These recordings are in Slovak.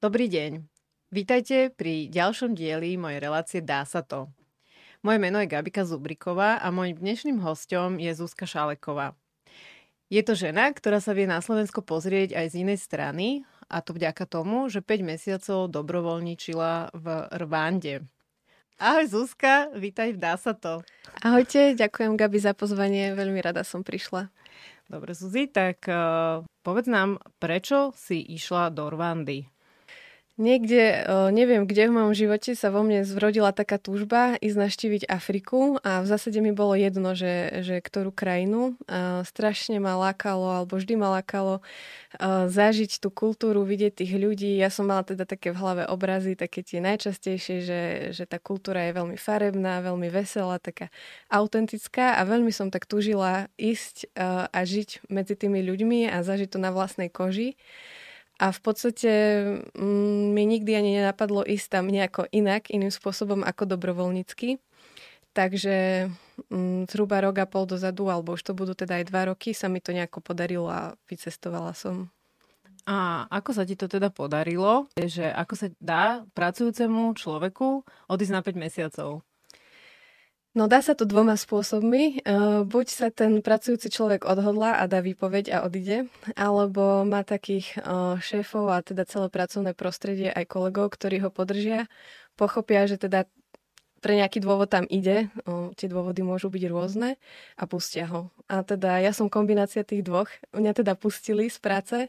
Dobrý deň. Vítajte pri ďalšom dieli mojej relácie Dá sa to. Moje meno je Gabika Zubriková a môjim dnešným hostom je Zuzka Šaleková. Je to žena, ktorá sa vie na Slovensko pozrieť aj z inej strany a to vďaka tomu, že 5 mesiacov dobrovoľničila v Rwande. Ahoj Zuzka, vítaj v Dá sa to. Ahojte, ďakujem Gabi za pozvanie, veľmi rada som prišla. Dobre Zuzi, tak uh, povedz nám, prečo si išla do Rwandy? Niekde, neviem kde v mojom živote sa vo mne zrodila taká túžba ísť naštíviť Afriku a v zásade mi bolo jedno, že, že ktorú krajinu. Strašne ma lákalo, alebo vždy ma lákalo zažiť tú kultúru, vidieť tých ľudí. Ja som mala teda také v hlave obrazy, také tie najčastejšie, že, že tá kultúra je veľmi farebná, veľmi veselá, taká autentická a veľmi som tak túžila ísť a žiť medzi tými ľuďmi a zažiť to na vlastnej koži. A v podstate mm, mi nikdy ani nenapadlo ísť tam nejako inak, iným spôsobom ako dobrovoľnícky. Takže mm, zhruba rok a pol dozadu, alebo už to budú teda aj dva roky, sa mi to nejako podarilo a vycestovala som. A ako sa ti to teda podarilo? Že ako sa dá pracujúcemu človeku odísť na 5 mesiacov? No dá sa to dvoma spôsobmi. Uh, buď sa ten pracujúci človek odhodlá a dá výpoveď a odíde, alebo má takých uh, šéfov a teda celé pracovné prostredie aj kolegov, ktorí ho podržia, pochopia, že teda pre nejaký dôvod tam ide, tie dôvody môžu byť rôzne a pustia ho. A teda ja som kombinácia tých dvoch. Mňa teda pustili z práce,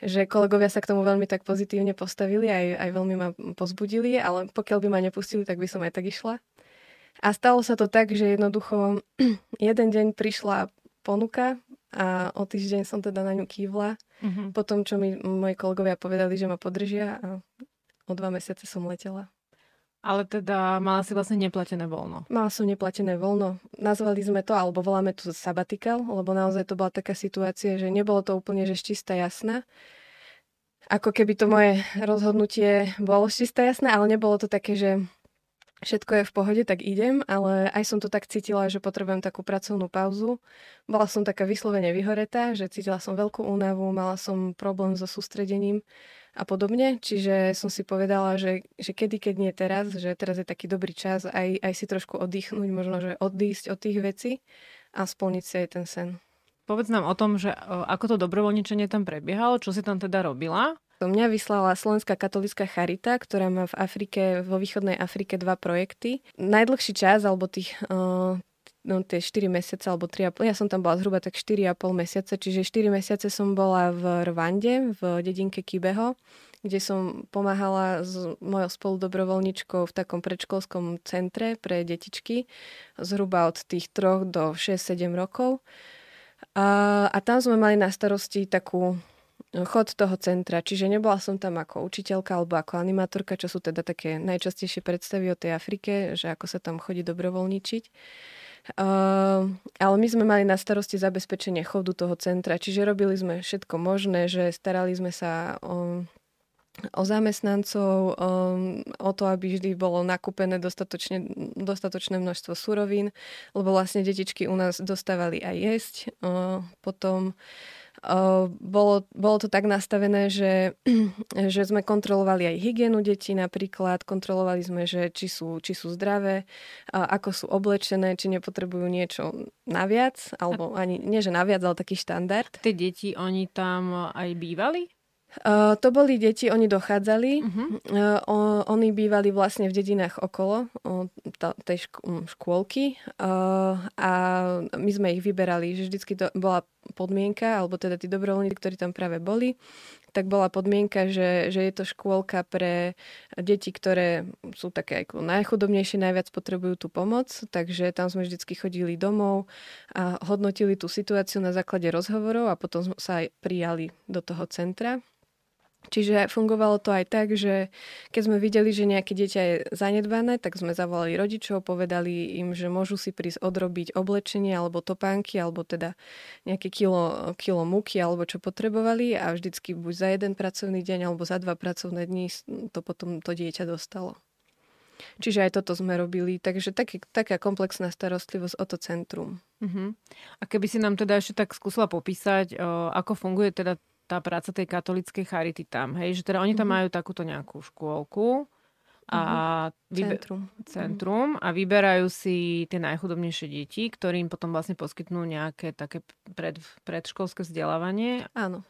že kolegovia sa k tomu veľmi tak pozitívne postavili, aj, aj veľmi ma pozbudili, ale pokiaľ by ma nepustili, tak by som aj tak išla. A stalo sa to tak, že jednoducho jeden deň prišla ponuka a o týždeň som teda na ňu kývla. Uh-huh. Po tom, čo mi moji kolegovia povedali, že ma podržia a o dva mesiace som letela. Ale teda mala si vlastne neplatené voľno. Mala som neplatené voľno. Nazvali sme to, alebo voláme to sabatikal, lebo naozaj to bola taká situácia, že nebolo to úplne že čistá jasná. Ako keby to moje rozhodnutie bolo čistá jasné, ale nebolo to také, že všetko je v pohode, tak idem, ale aj som to tak cítila, že potrebujem takú pracovnú pauzu. Bola som taká vyslovene vyhoretá, že cítila som veľkú únavu, mala som problém so sústredením a podobne, čiže som si povedala, že, že kedy, keď nie teraz, že teraz je taký dobrý čas aj, aj si trošku oddychnúť, možno, že odísť od tých vecí a splniť si aj ten sen. Povedz nám o tom, že ako to dobrovoľničenie tam prebiehalo, čo si tam teda robila Mňa vyslala Slovenská katolická charita, ktorá má v Afrike, vo východnej Afrike dva projekty. Najdlhší čas, alebo tých uh, no, tie 4 mesiace alebo 3,5, ja som tam bola zhruba tak 4,5 mesiace, čiže 4 mesiace som bola v Rwande, v dedinke Kibeho, kde som pomáhala s mojou spoludobrovoľničkou v takom predškolskom centre pre detičky, zhruba od tých 3 do 6-7 rokov. A, a tam sme mali na starosti takú chod toho centra. Čiže nebola som tam ako učiteľka alebo ako animátorka, čo sú teda také najčastejšie predstavy o tej Afrike, že ako sa tam chodí dobrovoľničiť. Uh, ale my sme mali na starosti zabezpečenie chodu toho centra, čiže robili sme všetko možné, že starali sme sa o, o zamestnancov, um, o to, aby vždy bolo nakúpené dostatočne, dostatočné množstvo surovín, lebo vlastne detičky u nás dostávali aj jesť. Uh, potom bolo, bolo to tak nastavené, že, že sme kontrolovali aj hygienu detí napríklad, kontrolovali sme, že či sú, či sú zdravé, ako sú oblečené, či nepotrebujú niečo naviac, alebo ani, nie že naviac, ale taký štandard. Tie deti, oni tam aj bývali? Uh, to boli deti, oni dochádzali, uh-huh. uh, oni bývali vlastne v dedinách okolo ta, tej šk- škôlky uh, a my sme ich vyberali, že vždycky to bola podmienka, alebo teda tí dobrovoľníci, ktorí tam práve boli, tak bola podmienka, že, že je to škôlka pre deti, ktoré sú také ako najchudobnejšie, najviac potrebujú tú pomoc, takže tam sme vždycky chodili domov a hodnotili tú situáciu na základe rozhovorov a potom sa aj prijali do toho centra. Čiže fungovalo to aj tak, že keď sme videli, že nejaké dieťa je zanedbané, tak sme zavolali rodičov, povedali im, že môžu si prísť odrobiť oblečenie alebo topánky, alebo teda nejaké kilo, kilo múky, alebo čo potrebovali a vždycky buď za jeden pracovný deň alebo za dva pracovné dní to potom to dieťa dostalo. Čiže aj toto sme robili, takže taký, taká komplexná starostlivosť o to centrum. Uh-huh. A keby si nám teda ešte tak skúsila popísať, o, ako funguje teda tá práca tej katolíckej charity tam, hej, že teda oni tam mm-hmm. majú takúto nejakú škôlku a mm-hmm. vybe- centrum. centrum a vyberajú si tie najchudobnejšie deti, ktorým potom vlastne poskytnú nejaké také pred, predškolské vzdelávanie. Áno.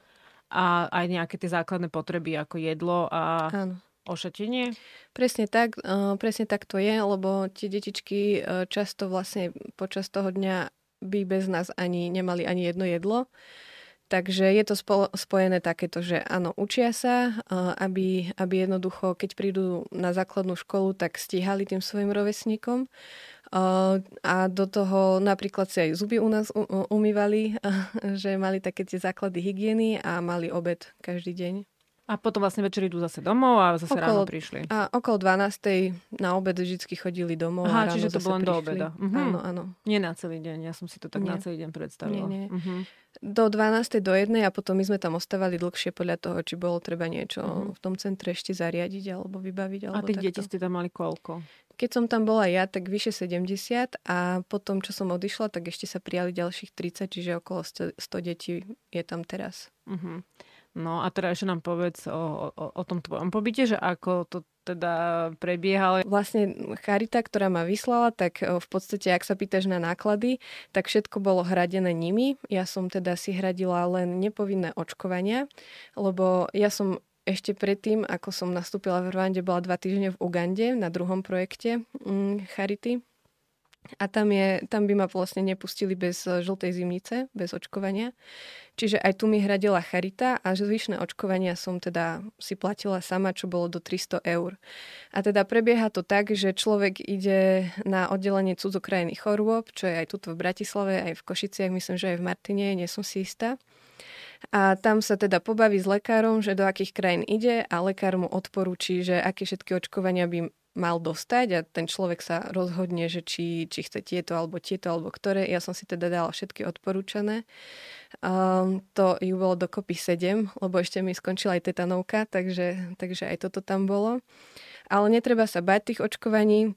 A aj nejaké tie základné potreby ako jedlo a Áno. ošatenie. Presne tak, uh, presne tak to je, lebo tie detičky uh, často vlastne počas toho dňa by bez nás ani nemali ani jedno jedlo. Takže je to spojené takéto, že áno, učia sa, aby, aby jednoducho, keď prídu na základnú školu, tak stíhali tým svojim rovesníkom. A do toho napríklad si aj zuby u nás umývali, že mali také tie základy hygieny a mali obed každý deň. A potom vlastne večer idú zase domov a zase okolo, ráno prišli. A okolo 12. na obed vždy chodili domov Aha, a ráno čiže to bolo len do obeda. Mhm. Áno, áno. Nie na celý deň, ja som si to tak nie. na celý deň predstavila. Nie, nie. Uh-huh. Do 12. do 1. a potom my sme tam ostávali dlhšie podľa toho, či bolo treba niečo uh-huh. v tom centre ešte zariadiť alebo vybaviť. Alebo a tých takto. detí ste tam mali koľko? Keď som tam bola ja, tak vyše 70 a potom, čo som odišla, tak ešte sa prijali ďalších 30, čiže okolo 100, 100 detí je tam teraz. Uh-huh. No a teda ešte nám povedz o, o, o tom tvojom pobyte, že ako to teda prebiehalo. Vlastne Charita, ktorá ma vyslala, tak v podstate, ak sa pýtaš na náklady, tak všetko bolo hradené nimi. Ja som teda si hradila len nepovinné očkovania, lebo ja som ešte predtým, ako som nastúpila v Rwande, bola dva týždne v Ugande na druhom projekte mm, Charity a tam, je, tam by ma vlastne nepustili bez eh, žltej zimnice, bez očkovania. Čiže aj tu mi hradila charita a zvyšné očkovania som teda si platila sama, čo bolo do 300 eur. A teda prebieha to tak, že človek ide na oddelenie cudzokrajných chorôb, čo je aj tuto v Bratislave, aj v Košiciach, myslím, že aj v Martine, nie som si istá. A tam sa teda pobaví s lekárom, že do akých krajín ide a lekár mu odporúči, že aké všetky očkovania by mal dostať a ten človek sa rozhodne, že či, či chce tieto alebo tieto alebo ktoré. Ja som si teda dala všetky odporúčané. Um, to ju bolo dokopy 7, lebo ešte mi skončila aj tetanovka, takže, takže aj toto tam bolo. Ale netreba sa bať tých očkovaní.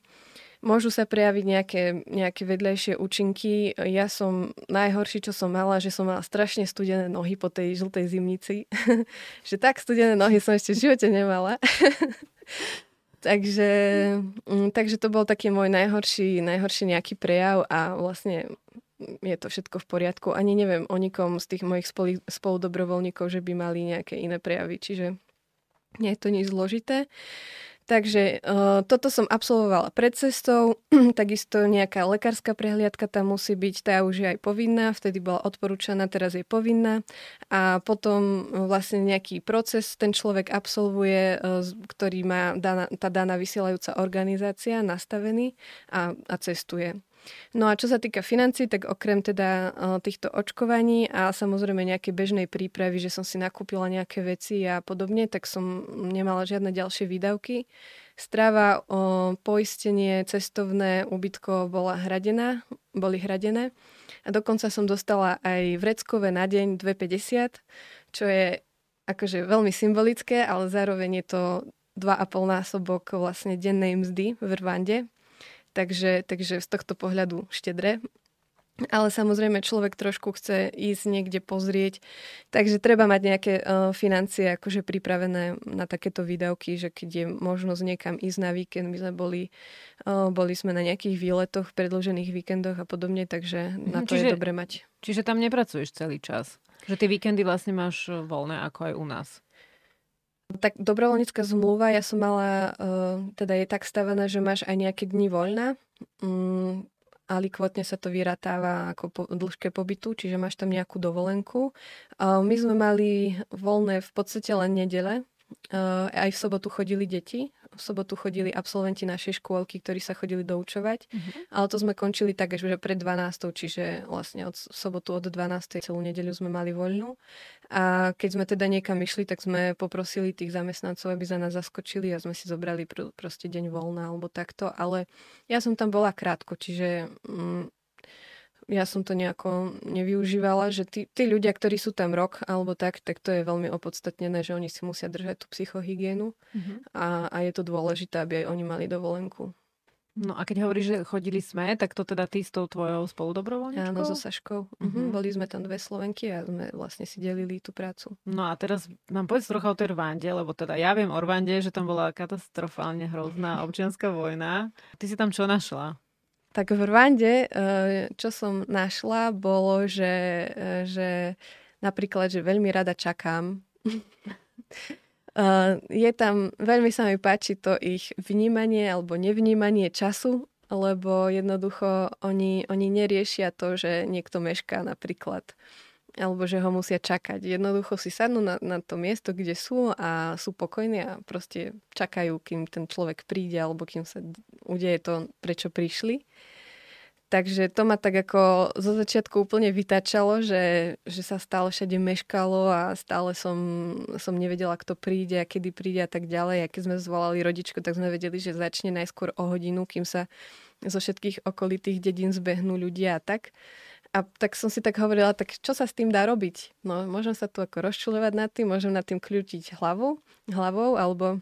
Môžu sa prejaviť nejaké, nejaké vedľajšie účinky. Ja som najhorší, čo som mala, že som mala strašne studené nohy po tej žltej zimnici. že tak studené nohy som ešte v živote nemala. Takže, mm, takže to bol taký môj najhorší, najhorší nejaký prejav a vlastne je to všetko v poriadku. Ani neviem o nikom z tých mojich spoludobrovoľníkov, že by mali nejaké iné prejavy, čiže nie je to nič zložité. Takže uh, toto som absolvovala pred cestou, takisto nejaká lekárska prehliadka tam musí byť, tá už je aj povinná, vtedy bola odporúčaná, teraz je povinná. A potom vlastne nejaký proces ten človek absolvuje, uh, ktorý má daná, tá daná vysielajúca organizácia nastavený a, a cestuje. No a čo sa týka financí, tak okrem teda týchto očkovaní a samozrejme nejaké bežnej prípravy, že som si nakúpila nejaké veci a podobne, tak som nemala žiadne ďalšie výdavky. Strava, poistenie, cestovné, ubytko bola hradená, boli hradeé. A dokonca som dostala aj vreckové na deň 2,50, čo je akože veľmi symbolické, ale zároveň je to 2,5 násobok vlastne dennej mzdy v Rwande, Takže, takže z tohto pohľadu štedre. Ale samozrejme človek trošku chce ísť niekde pozrieť, takže treba mať nejaké uh, financie akože pripravené na takéto výdavky, že keď je možnosť niekam ísť na víkend, my sme boli, uh, boli sme na nejakých výletoch, predlžených víkendoch a podobne, takže na to čiže, je dobre mať. Čiže tam nepracuješ celý čas? Že tie víkendy vlastne máš voľné ako aj u nás? Tak dobrovoľnícka zmluva, ja som mala, uh, teda je tak stavená, že máš aj nejaké dni voľna. Um, alikvotne sa to vyratáva ako po dĺžke pobytu, čiže máš tam nejakú dovolenku. Uh, my sme mali voľné v podstate len nedele. Uh, aj v sobotu chodili deti, v sobotu chodili absolventi našej škôlky, ktorí sa chodili doučovať, uh-huh. ale to sme končili tak, že pred 12, čiže vlastne od sobotu od 12. celú nedeľu sme mali voľnú. A keď sme teda niekam išli, tak sme poprosili tých zamestnancov, aby za nás zaskočili a sme si zobrali pr- proste deň voľna alebo takto, ale ja som tam bola krátko, čiže mm, ja som to nejako nevyužívala, že tí, tí ľudia, ktorí sú tam rok alebo tak, tak to je veľmi opodstatnené, že oni si musia držať tú psychohygienu mm-hmm. a, a je to dôležité, aby aj oni mali dovolenku. No a keď hovoríš, že chodili sme, tak to teda ty s tou tvojou spoludobrovoľničkou? Áno, so Saškou. Uh-huh. Boli sme tam dve Slovenky a sme vlastne si delili tú prácu. No a teraz nám povedz trocha o tej Rwande, lebo teda ja viem o Rwande, že tam bola katastrofálne hrozná občianská vojna. Ty si tam čo našla? Tak v Rwande, eh, čo som našla, bolo, že, eh, že napríklad, že veľmi rada čakám. Eh, je tam, veľmi sa mi páči to ich vnímanie alebo nevnímanie času, lebo jednoducho oni, oni neriešia to, že niekto mešká napríklad alebo že ho musia čakať. Jednoducho si sadnú na, na to miesto, kde sú a sú pokojní a proste čakajú, kým ten človek príde alebo kým sa udeje to, prečo prišli. Takže to ma tak ako zo začiatku úplne vytačalo, že, že sa stále všade meškalo a stále som, som nevedela, kto príde a kedy príde a tak ďalej. A keď sme zvolali rodičku, tak sme vedeli, že začne najskôr o hodinu, kým sa zo všetkých okolitých dedín zbehnú ľudia a tak. A tak som si tak hovorila, tak čo sa s tým dá robiť? No, môžem sa tu ako rozčulovať nad tým, môžem nad tým kľúčiť hlavu, hlavou, alebo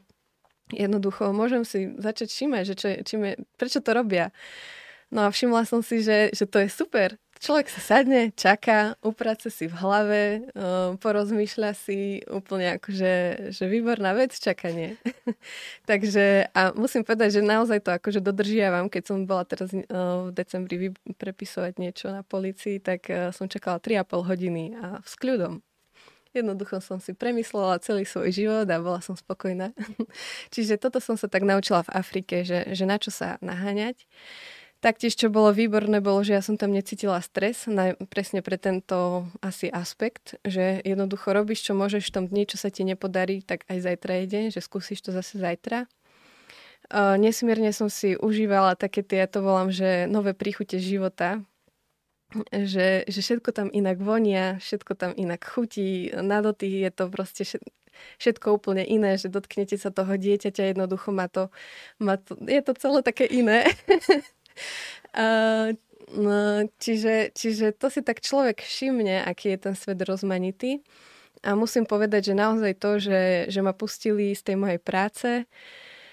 jednoducho môžem si začať všímať, že čo, čím prečo to robia. No a všimla som si, že, že to je super. Človek sa sadne, čaká, uprace si v hlave, uh, porozmýšľa si úplne akože, že výborná vec, čakanie. Takže a musím povedať, že naozaj to akože dodržiavam. Keď som bola teraz uh, v decembri prepisovať niečo na policii, tak uh, som čakala 3,5 hodiny a s kľudom. Jednoducho som si premyslela celý svoj život a bola som spokojná. Čiže toto som sa tak naučila v Afrike, že, že na čo sa naháňať. Taktiež, čo bolo výborné, bolo, že ja som tam necítila stres, na, presne pre tento asi aspekt, že jednoducho robíš, čo môžeš v tom dni, čo sa ti nepodarí, tak aj zajtra je deň, že skúsiš to zase zajtra. Uh, nesmierne som si užívala také tie, ja to volám, že nové príchute života, že, že všetko tam inak vonia, všetko tam inak chutí, na doty je to proste všetko úplne iné, že dotknete sa toho dieťaťa, jednoducho má to, má to je to celé také iné. Uh, no, čiže, čiže to si tak človek všimne, aký je ten svet rozmanitý. A musím povedať, že naozaj to, že, že ma pustili z tej mojej práce,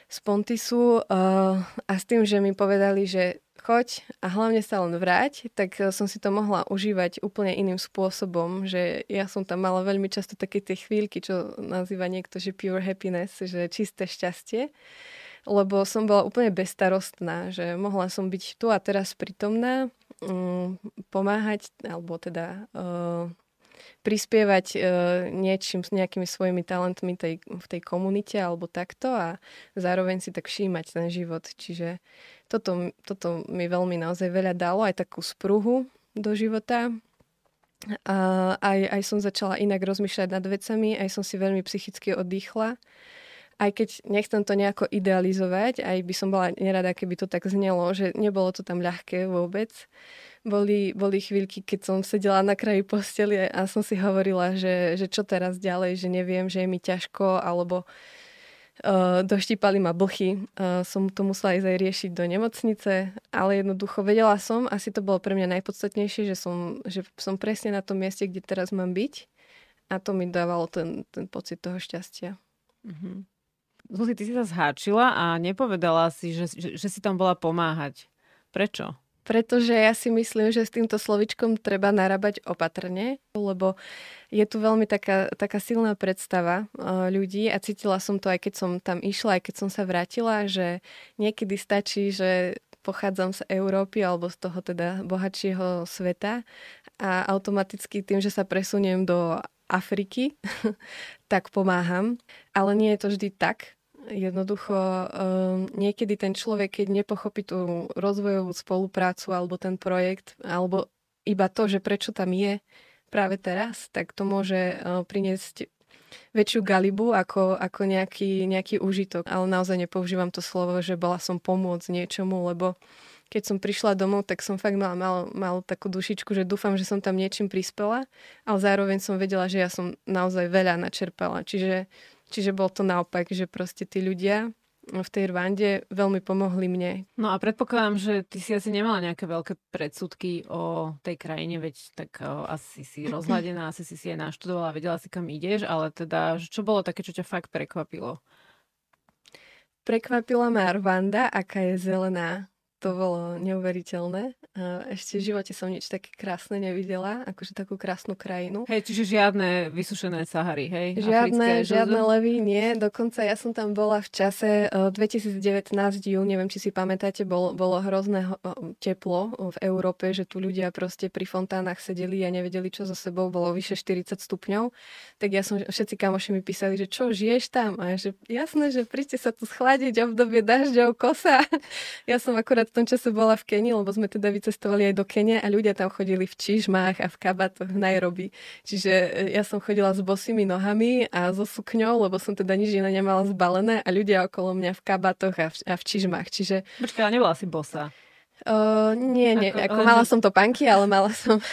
z Pontisu uh, a s tým, že mi povedali, že choď a hlavne sa len vráť, tak som si to mohla užívať úplne iným spôsobom, že ja som tam mala veľmi často také tie chvíľky, čo nazýva niekto, že pure happiness, že čisté šťastie lebo som bola úplne bezstarostná, že mohla som byť tu a teraz prítomná, um, pomáhať, alebo teda uh, prispievať niečím s nejakými svojimi talentmi tej, v tej komunite alebo takto a zároveň si tak všímať ten život. Čiže toto, toto mi veľmi naozaj veľa dalo, aj takú spruhu do života. A aj, aj som začala inak rozmýšľať nad vecami, aj som si veľmi psychicky oddychla aj keď nechcem to nejako idealizovať, aj by som bola nerada, keby to tak znelo, že nebolo to tam ľahké vôbec. Boli, boli chvíľky, keď som sedela na kraji posteli a som si hovorila, že, že čo teraz ďalej, že neviem, že je mi ťažko, alebo uh, doštípali ma blchy. Uh, som to musela ísť aj riešiť do nemocnice, ale jednoducho vedela som, asi to bolo pre mňa najpodstatnejšie, že som, že som presne na tom mieste, kde teraz mám byť a to mi dávalo ten, ten pocit toho šťastia. Mm-hmm. Zuzi, ty si sa zháčila a nepovedala si, že, že, že si tam bola pomáhať. Prečo? Pretože ja si myslím, že s týmto slovičkom treba narábať opatrne, lebo je tu veľmi taká, taká silná predstava uh, ľudí a cítila som to aj keď som tam išla, aj keď som sa vrátila, že niekedy stačí, že pochádzam z Európy alebo z toho teda bohatšieho sveta a automaticky tým, že sa presuniem do Afriky, tak pomáham. Ale nie je to vždy tak. Jednoducho um, niekedy ten človek, keď nepochopí tú rozvojovú spoluprácu alebo ten projekt, alebo iba to, že prečo tam je práve teraz, tak to môže uh, priniesť väčšiu galibu ako, ako nejaký, nejaký užitok. Ale naozaj nepoužívam to slovo, že bola som pomôcť niečomu, lebo keď som prišla domov, tak som fakt mala, mal, mal takú dušičku, že dúfam, že som tam niečím prispela, ale zároveň som vedela, že ja som naozaj veľa načerpala. Čiže Čiže bol to naopak, že proste tí ľudia v tej Rwande veľmi pomohli mne. No a predpokladám, že ty si asi nemala nejaké veľké predsudky o tej krajine, veď tak o, asi si rozhľadená, asi si si aj naštudovala, vedela si kam ideš, ale teda čo bolo také, čo ťa fakt prekvapilo? Prekvapila ma Rwanda, aká je zelená. To bolo neuveriteľné. Ešte v živote som nič také krásne nevidela, akože takú krásnu krajinu. Hej, čiže žiadne vysušené Sahary, hej? Žiadne, Africké, žiadne levy, nie. Dokonca ja som tam bola v čase 2019 júl, neviem, či si pamätáte, bol, bolo hrozné teplo v Európe, že tu ľudia proste pri fontánach sedeli a nevedeli, čo so sebou, bolo vyše 40 stupňov. Tak ja som, všetci kamoši mi písali, že čo, žiješ tam? A ja, že jasné, že príďte sa tu schladiť obdobie dažďov, kosa. Ja som akurát v tom čase bola v Kenii, lebo sme teda vycestovali aj do Kene a ľudia tam chodili v čižmách a v kabatoch v Nairobi. Čiže e, ja som chodila s bosými nohami a so sukňou, lebo som teda nič iné nemala zbalené a ľudia okolo mňa v kabatoch a v, a v čižmách. Čiže... Počkaj, ale nebola si bosa. Uh, nie, nie. Ako, ako mala som to panky, ale mala som...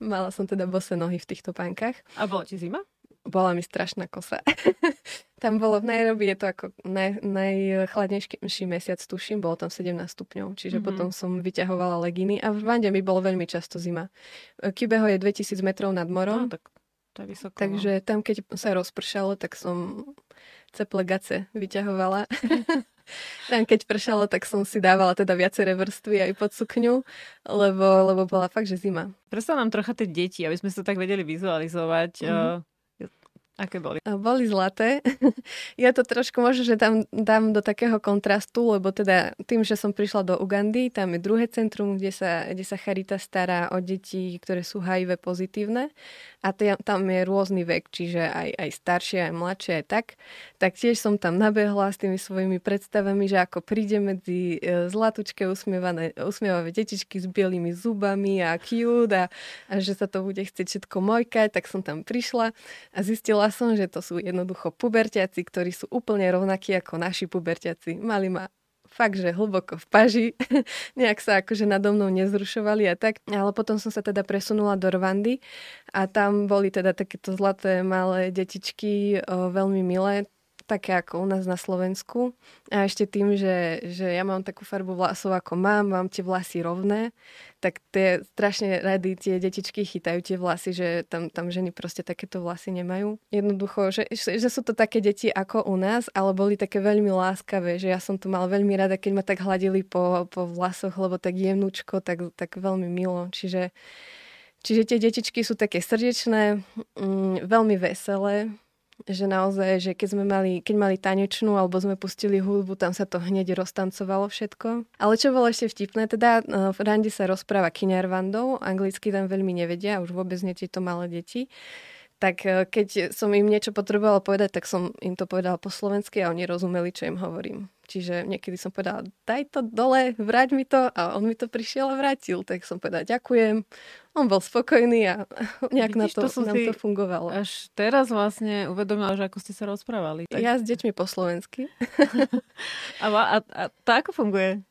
mala som teda bose nohy v týchto pankách. A bolo ti zima? Bola mi strašná kosa. tam bolo v Nairobi, je to ako naj, najchladnejší mesiac, tuším, bolo tam 17 stupňov, čiže mm-hmm. potom som vyťahovala leginy a v Rwande mi bolo veľmi často zima. Kibeho je 2000 metrov nad morom, no, tak to je vysoko. No. Takže tam, keď sa rozpršalo, tak som ceple gace vyťahovala. tam, keď pršalo, tak som si dávala teda viaceré vrstvy aj pod sukňu, lebo, lebo bola fakt, že zima. Predstav nám trocha tie deti, aby sme sa tak vedeli vizualizovať. Mm-hmm. Aké boli? Boli zlaté. ja to trošku možno, že tam dám do takého kontrastu, lebo teda tým, že som prišla do Ugandy, tam je druhé centrum, kde sa, kde sa Charita stará o deti, ktoré sú HIV pozitívne a tam je rôzny vek, čiže aj, aj staršie, aj mladšie, aj tak. Tak tiež som tam nabehla s tými svojimi predstavami, že ako príde medzi e, zlatučké usmievavé detičky s bielými zubami a cute a, a že sa to bude chcieť všetko mojkať, tak som tam prišla a zistila som, že to sú jednoducho puberťaci, ktorí sú úplne rovnakí ako naši puberťaci. Mali ma fakt, že hlboko v paži. Nejak sa akože nado mnou nezrušovali a tak. Ale potom som sa teda presunula do Rwandy a tam boli teda takéto zlaté malé detičky, o, veľmi milé také ako u nás na Slovensku. A ešte tým, že, že ja mám takú farbu vlasov ako mám, mám tie vlasy rovné, tak tie strašne rady tie detičky chytajú tie vlasy, že tam, tam ženy proste takéto vlasy nemajú. Jednoducho, že, že sú to také deti ako u nás, ale boli také veľmi láskavé, že ja som to mal veľmi rada, keď ma tak hladili po, po vlasoch, lebo tak jemnúčko, tak, tak veľmi milo. Čiže, čiže tie detičky sú také srdečné, mm, veľmi veselé, že naozaj, že keď sme mali, keď mali tanečnú alebo sme pustili hudbu, tam sa to hneď roztancovalo všetko. Ale čo bolo ešte vtipné, teda v Rande sa rozpráva kinyarvandou, anglicky tam veľmi nevedia, už vôbec nie tieto malé deti tak e, keď som im niečo potrebovala povedať, tak som im to povedala po slovensky a oni rozumeli, čo im hovorím. Čiže niekedy som povedala, daj to dole, vráť mi to a on mi to prišiel a vrátil. Tak som povedala, ďakujem. On bol spokojný a nejak Vidíš, na to, to nám to fungovalo. Až teraz vlastne uvedomila, že ako ste sa rozprávali. Tak... Ja s deťmi po slovensky. a, a, a to ako funguje?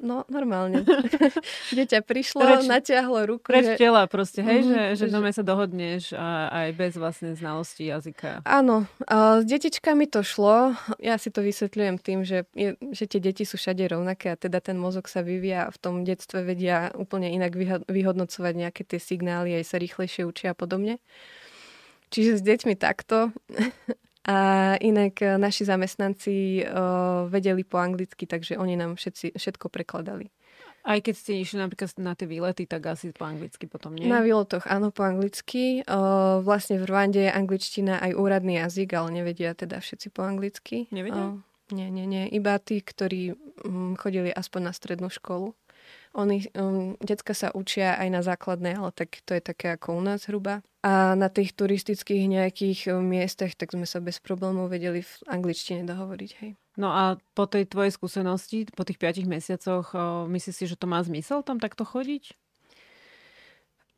No, normálne. Dieťa prišlo, reč, natiahlo ruku. Reč že... tela proste, hej, mm, že, že, že sa dohodneš a, aj bez vlastne znalosti jazyka. Áno, a s detičkami to šlo. Ja si to vysvetľujem tým, že, je, že tie deti sú všade rovnaké a teda ten mozog sa vyvíja v tom detstve vedia úplne inak vyhodnocovať nejaké tie signály, aj sa rýchlejšie učia a podobne. Čiže s deťmi takto. A inak e, naši zamestnanci uh, vedeli po anglicky, takže oni nám všetci, všetko prekladali. Aj keď ste išli napríklad na tie výlety, tak asi po anglicky potom nie? Na výletoch áno, po anglicky. Uh, vlastne v Rwande je angličtina aj úradný jazyk, ale nevedia teda všetci po anglicky. Nevedia? Uh, nie, nie, nie. Iba tí, ktorí um, chodili aspoň na strednú školu. Oni, um, decka sa učia aj na základnej, ale tak to je také ako u nás hruba. A na tých turistických nejakých um, miestach, tak sme sa bez problémov vedeli v angličtine dohovoriť. Hej. No a po tej tvojej skúsenosti, po tých piatich mesiacoch, uh, myslíš si, že to má zmysel tam takto chodiť?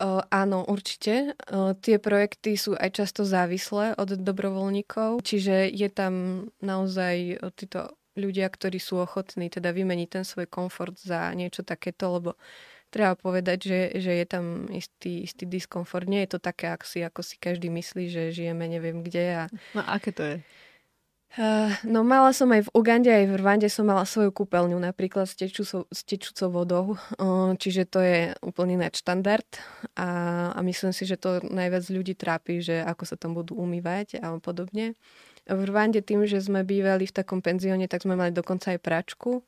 Uh, áno, určite. Uh, tie projekty sú aj často závislé od dobrovoľníkov, čiže je tam naozaj títo ľudia, ktorí sú ochotní teda vymeniť ten svoj komfort za niečo takéto, lebo treba povedať, že, že je tam istý, istý diskomfort. Nie je to také, ako si, ako si každý myslí, že žijeme neviem kde. A... No aké to je? Uh, no mala som aj v Ugande, aj v Rwande som mala svoju kúpeľňu, napríklad s, tečúcou, s tečúcou vodou, uh, čiže to je úplný nadštandard a, a myslím si, že to najviac ľudí trápi, že ako sa tam budú umývať a podobne. V Rwande tým, že sme bývali v takom penzióne, tak sme mali dokonca aj pračku.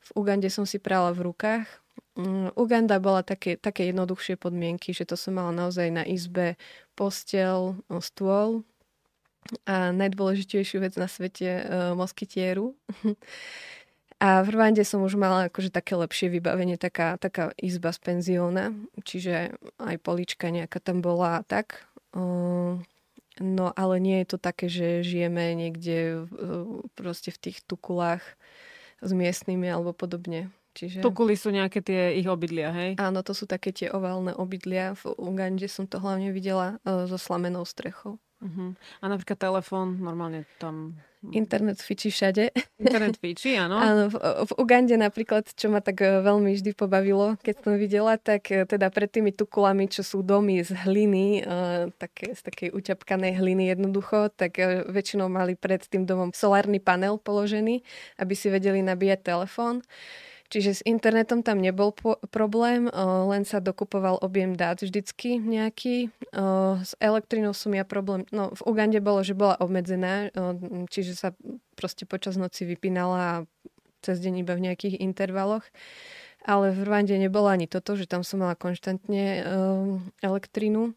V Ugande som si prala v rukách. Mm, Uganda bola také, také jednoduchšie podmienky, že to som mala naozaj na izbe postel, stôl a najdôležitejšiu vec na svete uh, moskytieru. A v Rwande som už mala akože také lepšie vybavenie, taká, taká izba z penzióna, čiže aj polička nejaká tam bola a tak. No ale nie je to také, že žijeme niekde proste v tých tukulách s miestnymi alebo podobne. Čiže... Tukuly sú nejaké tie ich obydlia, hej? Áno, to sú také tie oválne obydlia. V Ugande som to hlavne videla e, so slamenou strechou. Uh-huh. A napríklad telefón, normálne tam... Internet fičí všade. Internet fičí, áno. áno, v, v Ugande napríklad, čo ma tak e, veľmi vždy pobavilo, keď som videla, tak e, teda pred tými tukulami, čo sú domy z hliny, uh, také, z takej uťapkanej hliny jednoducho, tak väčšinou mali pred tým domom solárny panel položený, aby si vedeli nabíjať telefón. Čiže s internetom tam nebol po- problém, o, len sa dokupoval objem dát vždycky nejaký. O, s elektrinou som ja problém, no v Ugande bolo, že bola obmedzená, o, čiže sa proste počas noci vypínala a cez deň iba v nejakých intervaloch. Ale v Rwande nebolo ani toto, že tam som mala konštantne elektrinu.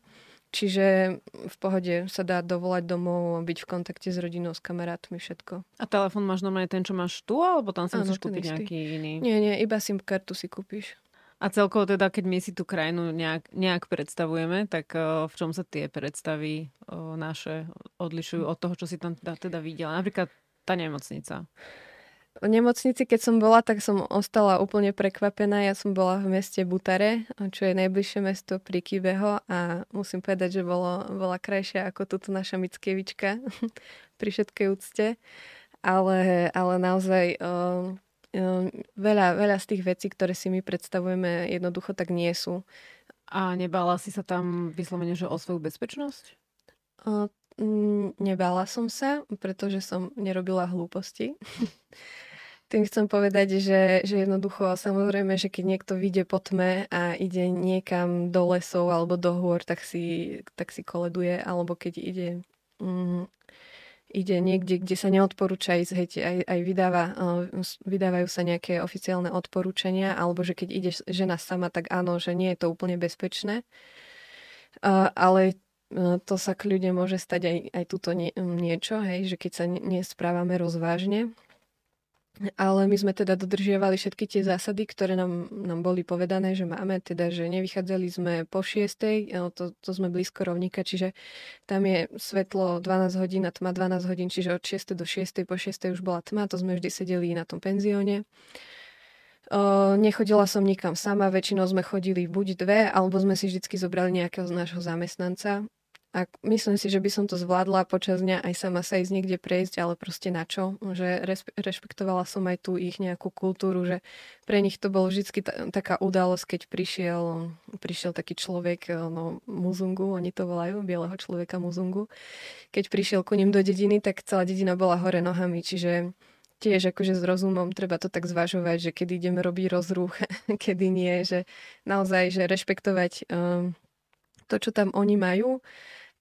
Čiže v pohode sa dá dovolať domov, byť v kontakte s rodinou, s kamarátmi, všetko. A telefon máš normálne ten, čo máš tu, alebo tam si musíš kúpiť istý. nejaký iný? Nie, nie, iba SIM kartu si kúpiš. A celkovo teda, keď my si tú krajinu nejak, nejak predstavujeme, tak uh, v čom sa tie predstavy uh, naše odlišujú od toho, čo si tam teda, teda videla? Napríklad tá nemocnica. V nemocnici, keď som bola, tak som ostala úplne prekvapená. Ja som bola v meste Butare, čo je najbližšie mesto pri Kibeho a musím povedať, že bolo, bola krajšia ako túto naša Mickevička pri všetkej úcte. Ale, ale naozaj uh, uh, veľa, veľa z tých vecí, ktoré si my predstavujeme, jednoducho tak nie sú. A nebala si sa tam vyslovene, že o svoju bezpečnosť? Uh, nebala som sa, pretože som nerobila hlúposti. Tým chcem povedať, že, že jednoducho samozrejme, že keď niekto vyjde po tme a ide niekam do lesov alebo do hôr, tak si, tak si koleduje, alebo keď ide, mm, ide niekde, kde sa neodporúča ísť, hej, aj, aj vydáva, vydávajú sa nejaké oficiálne odporúčania, alebo že keď ide žena sama, tak áno, že nie je to úplne bezpečné. Uh, ale to sa k ľuďom môže stať aj, aj túto nie, niečo, hej, že keď sa nesprávame rozvážne, ale my sme teda dodržiavali všetky tie zásady, ktoré nám, nám boli povedané, že máme, teda, že nevychádzali sme po šiestej, to, to sme blízko rovníka, čiže tam je svetlo 12 hodín a tma 12 hodín, čiže od 6. do 6. po 6. už bola tma, to sme vždy sedeli na tom penzióne. O, nechodila som nikam sama, väčšinou sme chodili buď dve, alebo sme si vždy zobrali nejakého z nášho zamestnanca. A myslím si, že by som to zvládla počas dňa aj sama sa ísť niekde prejsť, ale proste na čo? Že rešpektovala som aj tú ich nejakú kultúru, že pre nich to bolo vždy t- taká udalosť, keď prišiel, prišiel taký človek, no muzungu, oni to volajú, bieleho človeka muzungu. Keď prišiel ku ním do dediny, tak celá dedina bola hore nohami, čiže tiež akože s rozumom treba to tak zvažovať, že kedy ideme robiť rozruch, kedy nie, že naozaj, že rešpektovať um, to, čo tam oni majú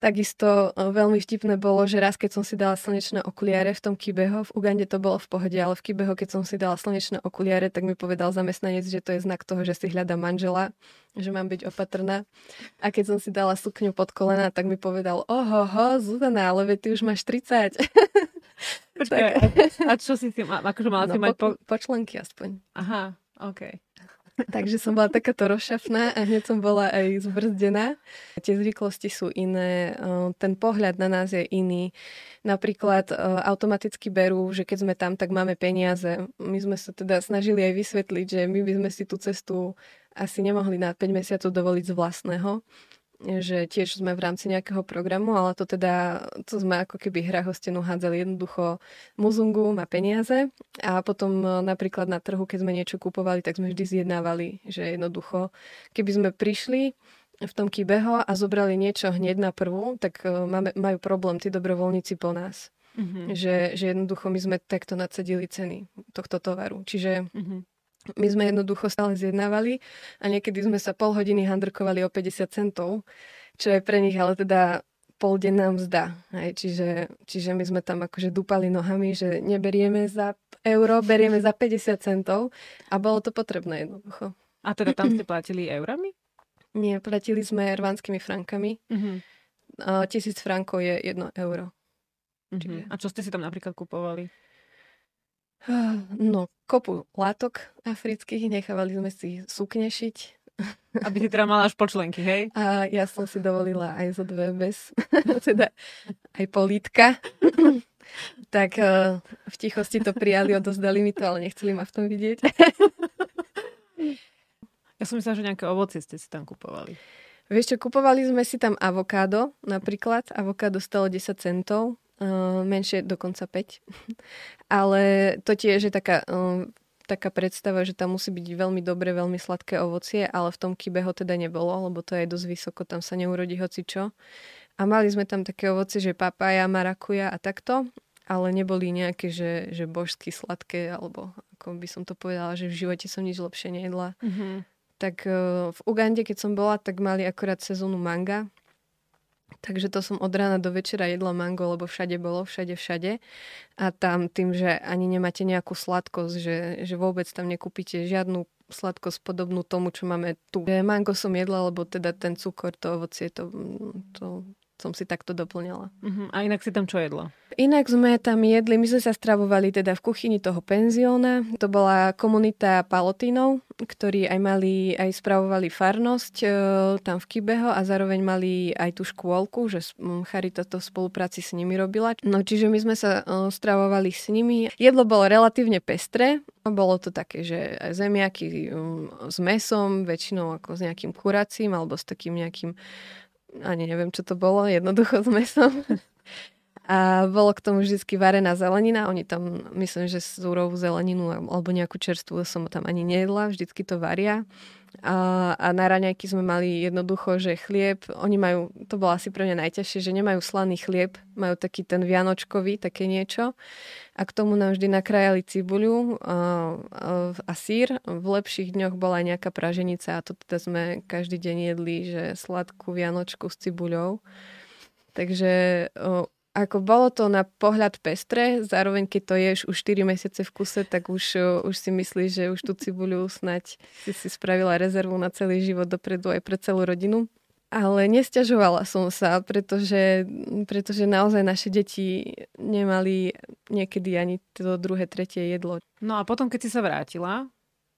Takisto e, veľmi vtipné bolo, že raz, keď som si dala slnečné okuliare v tom Kibeho, v Ugande to bolo v pohode, ale v Kibeho, keď som si dala slnečné okuliare, tak mi povedal zamestnanec, že to je znak toho, že si hľada manžela, že mám byť opatrná. A keď som si dala sukňu pod kolena, tak mi povedal, oho, ho, Zuzana, ale ty už máš 30. Počkaj, a čo si si, akože mala no, si mať po... počlenky aspoň. Aha, OK. Takže som bola takáto rozšafná a hneď som bola aj zbrzdená. Tie zvyklosti sú iné, ten pohľad na nás je iný. Napríklad automaticky berú, že keď sme tam, tak máme peniaze. My sme sa teda snažili aj vysvetliť, že my by sme si tú cestu asi nemohli na 5 mesiacov dovoliť z vlastného že tiež sme v rámci nejakého programu, ale to teda, to sme ako keby hra hostenu hádzali jednoducho muzungu, má peniaze a potom e, napríklad na trhu, keď sme niečo kupovali, tak sme vždy zjednávali, že jednoducho, keby sme prišli v tom kybeho a zobrali niečo hneď na prvú, tak e, máme, majú problém tí dobrovoľníci po nás. Mm-hmm. Že, že jednoducho my sme takto nadsedili ceny tohto tovaru. Čiže mm-hmm my sme jednoducho stále zjednávali a niekedy sme sa pol hodiny handrkovali o 50 centov, čo je pre nich ale teda poldenná mzda. Hej, čiže, čiže my sme tam akože dúpali nohami, že neberieme za euro, berieme za 50 centov a bolo to potrebné jednoducho. A teda tam ste platili eurami? Nie, platili sme rvánskymi frankami. Uh-huh. Uh, tisíc frankov je jedno euro. Uh-huh. Čiže... A čo ste si tam napríklad kupovali? No, kopu látok afrických, nechávali sme si sukne šiť, aby si teda mala až počlenky, hej? A ja som si dovolila aj zo dve bez, teda aj polítka. tak uh, v tichosti to prijali, odozdali mi to, ale nechceli ma v tom vidieť. ja som myslela, že nejaké ovocie ste si tam kupovali. Vieš čo, kupovali sme si tam avokádo, napríklad. Avokádo stalo 10 centov, uh, menšie dokonca 5. ale to tiež je taká uh, taká predstava, že tam musí byť veľmi dobre, veľmi sladké ovocie, ale v tom kybe ho teda nebolo, lebo to je dosť vysoko, tam sa neurodí hoci čo. A mali sme tam také ovocie, že papaja, marakuja a takto, ale neboli nejaké, že, že božsky sladké, alebo ako by som to povedala, že v živote som nič lepšie nejedla. Mm-hmm. Tak uh, v Ugande, keď som bola, tak mali akorát sezónu manga, Takže to som od rána do večera jedla mango, lebo všade bolo, všade, všade. A tam tým, že ani nemáte nejakú sladkosť, že, že vôbec tam nekúpite žiadnu sladkosť podobnú tomu, čo máme tu. Mango som jedla, lebo teda ten cukor, to ovocie, to, to som si takto doplňala. Uh-huh. A inak si tam čo jedla? Inak sme tam jedli, my sme sa stravovali teda v kuchyni toho penzióna. To bola komunita palotínov, ktorí aj mali, aj spravovali farnosť e, tam v Kybeho a zároveň mali aj tú škôlku, že Charita to v spolupráci s nimi robila. No čiže my sme sa e, stravovali s nimi. Jedlo bolo relatívne pestré, bolo to také, že zemiaky s mesom, väčšinou ako s nejakým kuracím alebo s takým nejakým ani neviem, čo to bolo, jednoducho s mesom. A bolo k tomu vždy varená zelenina. Oni tam, myslím, že súrovú zeleninu alebo nejakú čerstvú som tam ani nejedla. Vždycky to varia. A, a na raňajky sme mali jednoducho, že chlieb, oni majú, to bolo asi pre mňa najťažšie, že nemajú slaný chlieb, majú taký ten vianočkový, také niečo. A k tomu nám vždy nakrajali cibuľu a, a, sír. V lepších dňoch bola aj nejaká praženica a to teda sme každý deň jedli, že sladkú vianočku s cibuľou. Takže ako bolo to na pohľad pestre, zároveň keď to ješ už 4 mesiace v kuse, tak už, už si myslíš, že už tú cibuľu snať si si spravila rezervu na celý život dopredu aj pre celú rodinu. Ale nestiažovala som sa, pretože, pretože naozaj naše deti nemali niekedy ani to druhé, tretie jedlo. No a potom, keď si sa vrátila,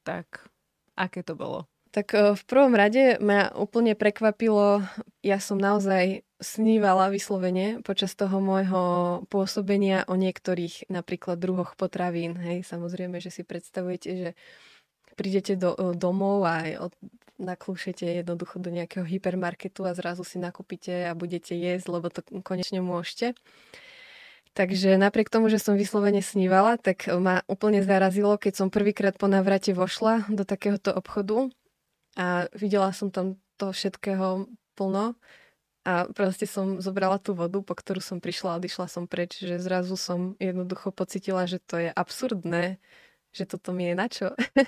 tak aké to bolo? Tak v prvom rade ma úplne prekvapilo, ja som naozaj snívala vyslovene počas toho môjho pôsobenia o niektorých napríklad druhoch potravín. Hej, samozrejme, že si predstavujete, že prídete do, domov a naklúšete jednoducho do nejakého hypermarketu a zrazu si nakúpite a budete jesť, lebo to konečne môžete. Takže napriek tomu, že som vyslovene snívala, tak ma úplne zarazilo, keď som prvýkrát po návrate vošla do takéhoto obchodu a videla som tam to všetkého plno a proste som zobrala tú vodu, po ktorú som prišla a odišla som preč, že zrazu som jednoducho pocitila, že to je absurdné, že toto mi je na čo.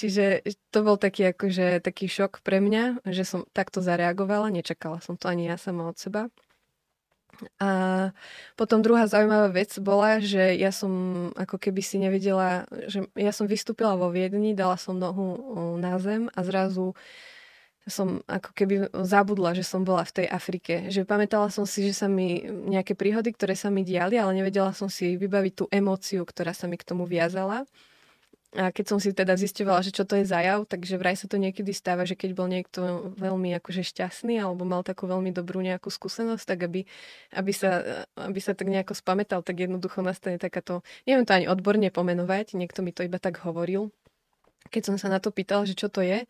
Čiže to bol taký, akože, taký šok pre mňa, že som takto zareagovala, nečakala som to ani ja sama od seba. A potom druhá zaujímavá vec bola, že ja som ako keby si nevedela, že ja som vystúpila vo Viedni, dala som nohu na zem a zrazu som ako keby zabudla, že som bola v tej Afrike. Že pamätala som si, že sa mi nejaké príhody, ktoré sa mi diali, ale nevedela som si vybaviť tú emóciu, ktorá sa mi k tomu viazala. A keď som si teda zistovala, že čo to je zajav, takže vraj sa to niekedy stáva, že keď bol niekto veľmi akože šťastný alebo mal takú veľmi dobrú nejakú skúsenosť, tak aby, aby, sa, aby sa tak nejako spametal, tak jednoducho nastane takáto, neviem to ani odborne pomenovať, niekto mi to iba tak hovoril, keď som sa na to pýtal, že čo to je.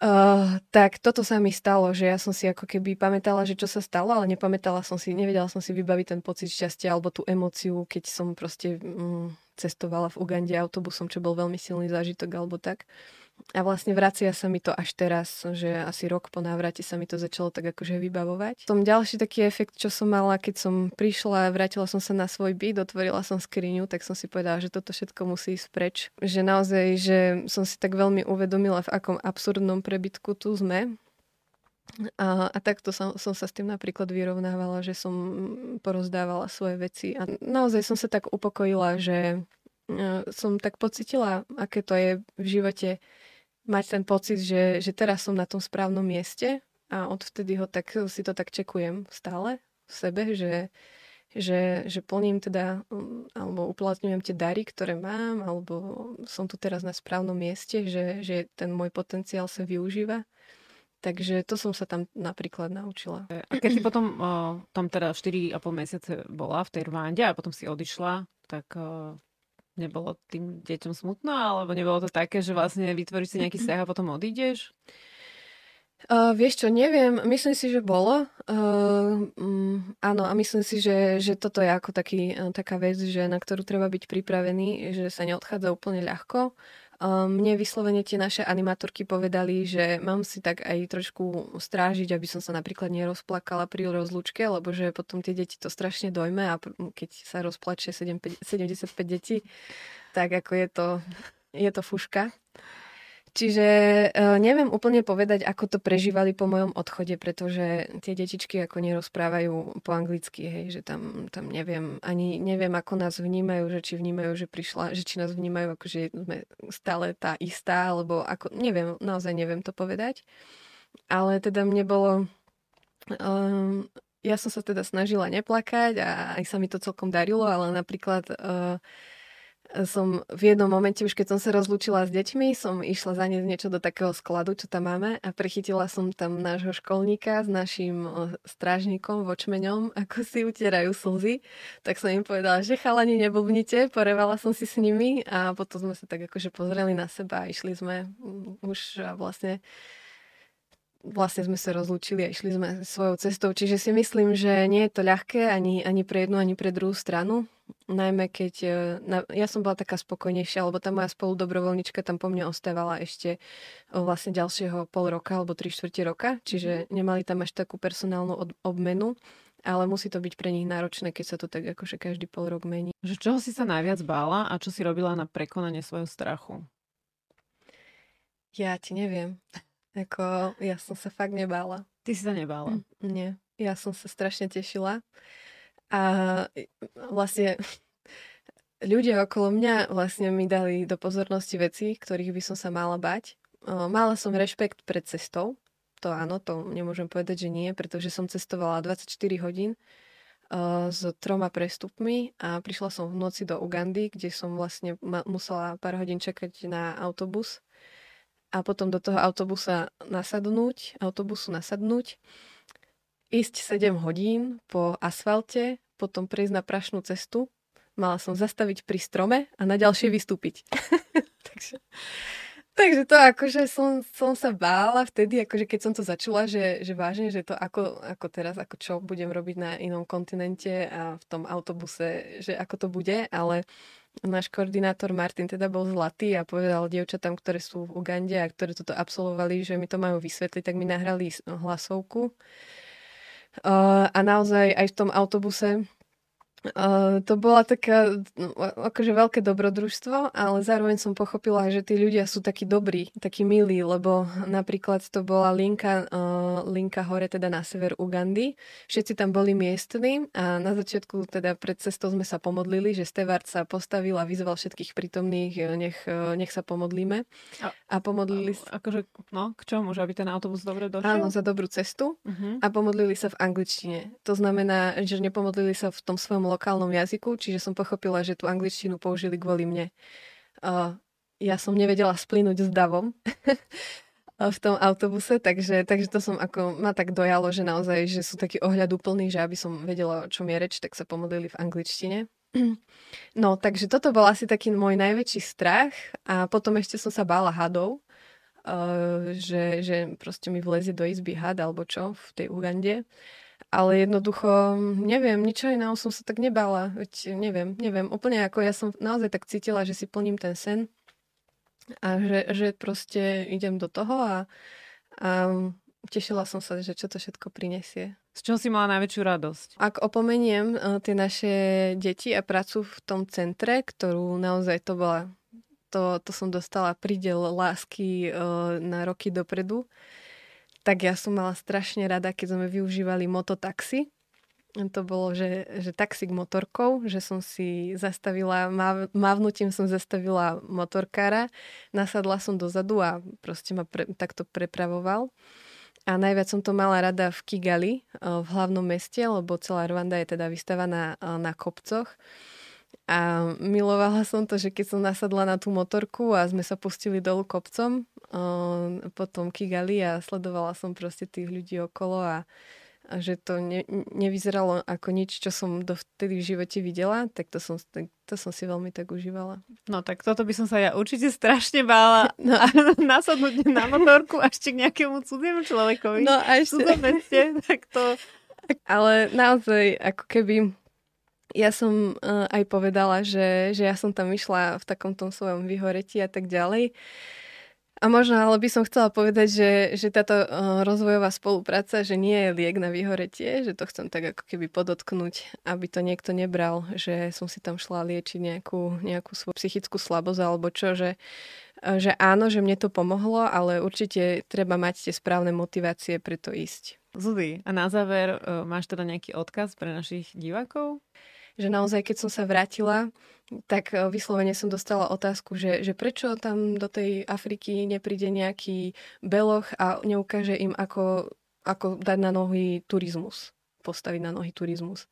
Uh, tak toto sa mi stalo, že ja som si ako keby pamätala, že čo sa stalo, ale nepamätala som si, nevedela som si vybaviť ten pocit šťastia alebo tú emóciu, keď som proste um, cestovala v Ugande autobusom, čo bol veľmi silný zážitok alebo tak. A vlastne vracia sa mi to až teraz, že asi rok po návrate sa mi to začalo tak akože vybavovať. Tom ďalší taký efekt, čo som mala, keď som prišla, vrátila som sa na svoj byt, otvorila som skriňu, tak som si povedala, že toto všetko musí ísť preč. Že naozaj, že som si tak veľmi uvedomila, v akom absurdnom prebytku tu sme A, a takto som, som sa s tým napríklad vyrovnávala, že som porozdávala svoje veci a naozaj som sa tak upokojila, že e, som tak pocitila, aké to je v živote mať ten pocit, že, že teraz som na tom správnom mieste a odvtedy ho tak, si to tak čekujem stále v sebe, že, že, že plním teda alebo uplatňujem tie dary, ktoré mám alebo som tu teraz na správnom mieste, že, že ten môj potenciál sa využíva Takže to som sa tam napríklad naučila. A keď si potom o, tam teda 4,5 mesiace bola v tej Rwande a potom si odišla, tak o, nebolo tým deťom smutno, alebo nebolo to také, že vlastne vytvoríš si nejaký vzťah a potom odídeš? Uh, vieš čo, neviem, myslím si, že bolo. Uh, um, áno, a myslím si, že, že toto je ako taký, uh, taká vec, že na ktorú treba byť pripravený, že sa neodchádza úplne ľahko. Mne vyslovene tie naše animatorky povedali, že mám si tak aj trošku strážiť, aby som sa napríklad nerozplakala pri rozlúčke, lebo že potom tie deti to strašne dojme a keď sa rozplače 75 detí, tak ako je to, je to fuška. Čiže uh, neviem úplne povedať, ako to prežívali po mojom odchode, pretože tie detičky ako nerozprávajú po anglicky, hej, že tam, tam neviem, ani neviem, ako nás vnímajú, že či vnímajú, že prišla, že či nás vnímajú, ako že sme stále tá istá, alebo ako, neviem, naozaj neviem to povedať. Ale teda mne bolo, um, ja som sa teda snažila neplakať a aj sa mi to celkom darilo, ale napríklad uh, som v jednom momente, už keď som sa rozlúčila s deťmi, som išla zaniesť niečo do takého skladu, čo tam máme a prechytila som tam nášho školníka s našim strážnikom, vočmeňom, ako si utierajú slzy. Tak som im povedala, že chalani, neblbnite, porevala som si s nimi a potom sme sa tak akože pozreli na seba a išli sme už vlastne vlastne sme sa rozlúčili a išli sme svojou cestou. Čiže si myslím, že nie je to ľahké ani, ani pre jednu, ani pre druhú stranu. Najmä keď, e, na, ja som bola taká spokojnejšia, lebo tá moja spoludobrovoľnička tam po mne ostávala ešte vlastne ďalšieho pol roka alebo tri štvrte roka, čiže mhm. nemali tam až takú personálnu od, obmenu ale musí to byť pre nich náročné, keď sa to tak akože každý pol rok mení. Že čoho si sa najviac bála a čo si robila na prekonanie svojho strachu? Ja ti neviem. Ako, ja som sa fakt nebála. Ty si sa nebála? Mm, nie. Ja som sa strašne tešila. A vlastne ľudia okolo mňa vlastne mi dali do pozornosti veci, ktorých by som sa mala bať. Mala som rešpekt pred cestou. To áno, to nemôžem povedať, že nie, pretože som cestovala 24 hodín s troma prestupmi a prišla som v noci do Ugandy, kde som vlastne musela pár hodín čakať na autobus a potom do toho autobusa nasadnúť, autobusu nasadnúť, ísť 7 hodín po asfalte, potom prejsť na prašnú cestu, mala som zastaviť pri strome a na ďalšie vystúpiť. takže, takže to akože som, som sa bála vtedy, akože keď som to začula, že, že vážne, že to ako, ako teraz, ako čo budem robiť na inom kontinente a v tom autobuse, že ako to bude, ale náš koordinátor Martin teda bol zlatý a povedal dievčatám, ktoré sú v Ugande a ktoré toto absolvovali, že mi to majú vysvetliť, tak mi nahrali hlasovku. Uh, a naozaj aj v tom autobuse Uh, to bola taká no, akože veľké dobrodružstvo, ale zároveň som pochopila, že tí ľudia sú takí dobrí, takí milí, lebo napríklad to bola linka, uh, linka hore teda na sever Ugandy. Všetci tam boli miestni a na začiatku teda pred cestou sme sa pomodlili, že Stevard sa postavil a vyzval všetkých prítomných, e, nech, nech sa pomodlíme. A, a pomodlili sa... Akože, no, k čomu? Že aby ten autobus dobre došiel? Áno, za dobrú cestu uh-huh. a pomodlili sa v angličtine. To znamená, že nepomodlili sa v tom svojom lokálnom jazyku, čiže som pochopila, že tú angličtinu použili kvôli mne. Uh, ja som nevedela splínuť s davom v tom autobuse, takže, takže to som ako, ma tak dojalo, že naozaj, že sú takí ohľadúplní, že aby som vedela, o čom je reč, tak sa pomodlili v angličtine. No, takže toto bol asi taký môj najväčší strach a potom ešte som sa bála hadov, uh, že, že proste mi vlezie do izby had alebo čo v tej Ugande. Ale jednoducho, neviem, ničo iného som sa tak nebala. Veď neviem, neviem. Úplne ako ja som naozaj tak cítila, že si plním ten sen a že, že proste idem do toho a, a tešila som sa, že čo to všetko prinesie. Z čoho si mala najväčšiu radosť? Ak opomeniem uh, tie naše deti a prácu v tom centre, ktorú naozaj to bola, to, to som dostala pridel lásky uh, na roky dopredu, tak ja som mala strašne rada, keď sme využívali mototaxi. To bolo, že, že taxík motorkou, že som si zastavila, máv, mávnutím som zastavila motorkára, nasadla som dozadu a proste ma pre, takto prepravoval. A najviac som to mala rada v Kigali, v hlavnom meste, lebo celá Rwanda je teda vystavaná na kopcoch. A milovala som to, že keď som nasadla na tú motorku a sme sa pustili dolu kopcom, potom Kigali a sledovala som proste tých ľudí okolo a, a že to ne, nevyzeralo ako nič, čo som dovtedy v živote videla, tak to som, tak, to som si veľmi tak užívala. No tak toto by som sa ja určite strašne bála no. nasadnúť na motorku až k nejakému cudziemu človekovi. No a ešte... Meste, tak to... Ale naozaj, ako keby ja som uh, aj povedala, že, že ja som tam išla v takom tom svojom vyhoretí a tak ďalej. A možno, ale by som chcela povedať, že, že táto uh, rozvojová spolupráca, že nie je liek na vyhoretie, že to chcem tak ako keby podotknúť, aby to niekto nebral, že som si tam šla liečiť nejakú, nejakú svoju psychickú slabosť alebo čo, že, uh, že áno, že mne to pomohlo, ale určite treba mať tie správne motivácie pre to ísť. Zudy, a na záver uh, máš teda nejaký odkaz pre našich divákov? Že naozaj, keď som sa vrátila, tak e, vyslovene som dostala otázku, že, že prečo tam do tej Afriky nepríde nejaký beloch a neukáže im, ako, ako dať na nohy turizmus, postaviť na nohy turizmus.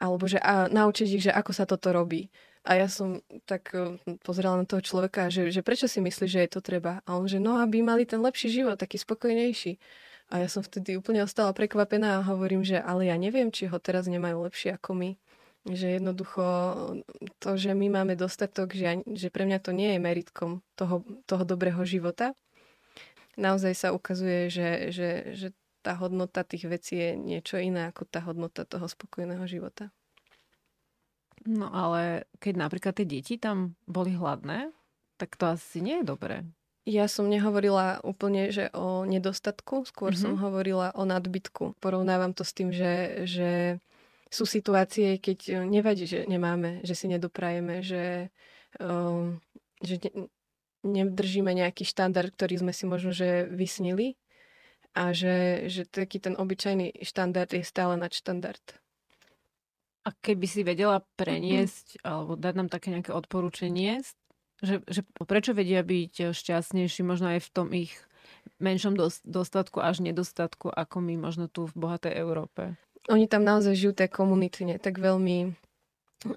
Alebo že a naučiť ich, že ako sa toto robí. A ja som tak e, pozerala na toho človeka, že, že prečo si myslí, že je to treba. A on, že no, aby mali ten lepší život, taký spokojnejší. A ja som vtedy úplne ostala prekvapená a hovorím, že ale ja neviem, či ho teraz nemajú lepšie ako my. Že jednoducho to, že my máme dostatok, že, že pre mňa to nie je meritkom toho, toho dobrého života. Naozaj sa ukazuje, že, že, že tá hodnota tých vecí je niečo iné ako tá hodnota toho spokojného života. No ale keď napríklad tie deti tam boli hladné, tak to asi nie je dobré. Ja som nehovorila úplne, že o nedostatku, skôr mm-hmm. som hovorila o nadbytku. Porovnávam to s tým, že, že sú situácie, keď e, nevadí, že nemáme, že si nedoprajeme, že, um, že ne, nedržíme nejaký štandard, ktorý sme si možno že vysnili a že, že taký ten obyčajný štandard je stále nad štandard. A keby si vedela preniesť mm-hmm. alebo dať nám také nejaké odporúčanie, že, že prečo vedia byť šťastnejší možno aj v tom ich menšom dostatku až nedostatku, ako my možno tu v bohatej Európe? Oni tam naozaj žijú tak komunitne, tak veľmi,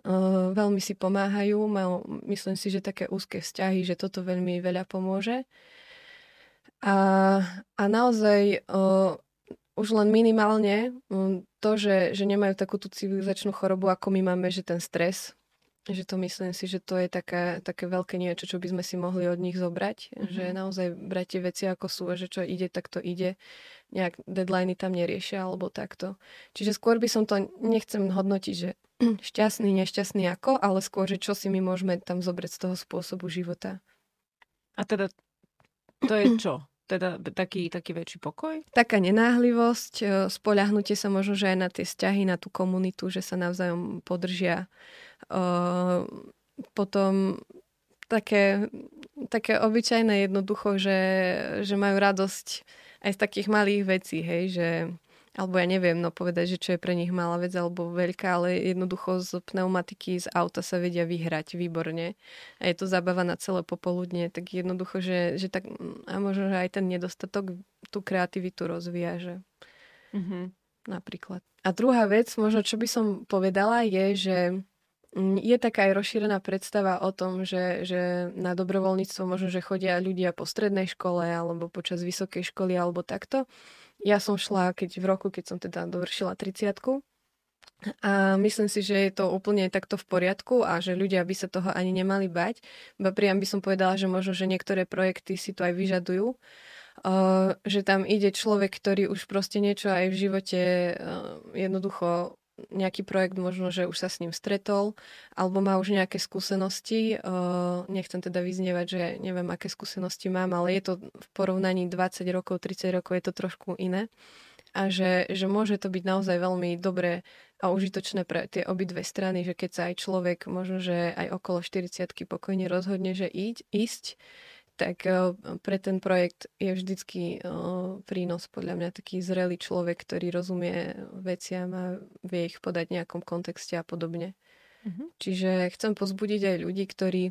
uh, veľmi si pomáhajú. Mal, myslím si, že také úzke vzťahy, že toto veľmi veľa pomôže. A, a naozaj uh, už len minimálne um, to, že, že nemajú takú tú civilizačnú chorobu, ako my máme, že ten stres, že to myslím si, že to je také, také veľké niečo, čo by sme si mohli od nich zobrať. Mm-hmm. Že naozaj brať tie veci ako sú a že čo ide, tak to ide. Nejak deadliny tam neriešia alebo takto. Čiže skôr by som to, nechcem hodnotiť, že šťastný, nešťastný ako, ale skôr, že čo si my môžeme tam zobrať z toho spôsobu života. A teda to je čo? Teda taký, taký väčší pokoj? Taká nenáhlivosť, e, spoľahnutie sa možno, že aj na tie vzťahy, na tú komunitu, že sa navzájom podržia potom také, také obyčajné jednoducho, že, že majú radosť aj z takých malých vecí, hej, že alebo ja neviem, no povedať, že čo je pre nich malá vec alebo veľká, ale jednoducho z pneumatiky, z auta sa vedia vyhrať výborne. A je to zabava na celé popoludne, tak jednoducho, že, že tak, a možno, že aj ten nedostatok tú kreativitu rozvíja, že mm-hmm. napríklad. A druhá vec, možno čo by som povedala, je, že je taká aj rozšírená predstava o tom, že, že na dobrovoľníctvo možno, že chodia ľudia po strednej škole alebo počas vysokej školy alebo takto. Ja som šla keď v roku, keď som teda dovršila 30 a myslím si, že je to úplne takto v poriadku a že ľudia by sa toho ani nemali bať. Iba priam by som povedala, že možno, že niektoré projekty si to aj vyžadujú. Uh, že tam ide človek, ktorý už proste niečo aj v živote uh, jednoducho nejaký projekt možno, že už sa s ním stretol, alebo má už nejaké skúsenosti. Nechcem teda vyznievať, že neviem, aké skúsenosti mám, ale je to v porovnaní 20 rokov, 30 rokov je to trošku iné. A že, že môže to byť naozaj veľmi dobré a užitočné pre tie obidve strany, že keď sa aj človek možno, že aj okolo 40 pokojne rozhodne, že íť, ísť, tak uh, pre ten projekt je vždycky uh, prínos podľa mňa taký zrelý človek, ktorý rozumie veciam a vie ich podať v nejakom kontexte a podobne. Uh-huh. Čiže chcem pozbudiť aj ľudí, ktorí,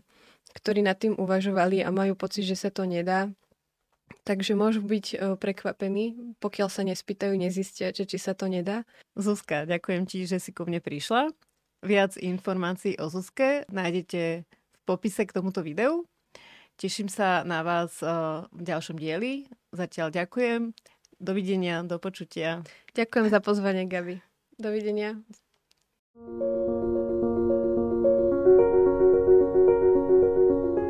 ktorí nad tým uvažovali a majú pocit, že sa to nedá. Takže môžu byť uh, prekvapení, pokiaľ sa nespýtajú, nezistia, že či sa to nedá. Zuzka, ďakujem ti, že si ku mne prišla. Viac informácií o Zuzke nájdete v popise k tomuto videu. Teším sa na vás uh, v ďalšom dieli. Zatiaľ ďakujem. Dovidenia, do počutia. Ďakujem za pozvanie, Gabi. Dovidenia. thank you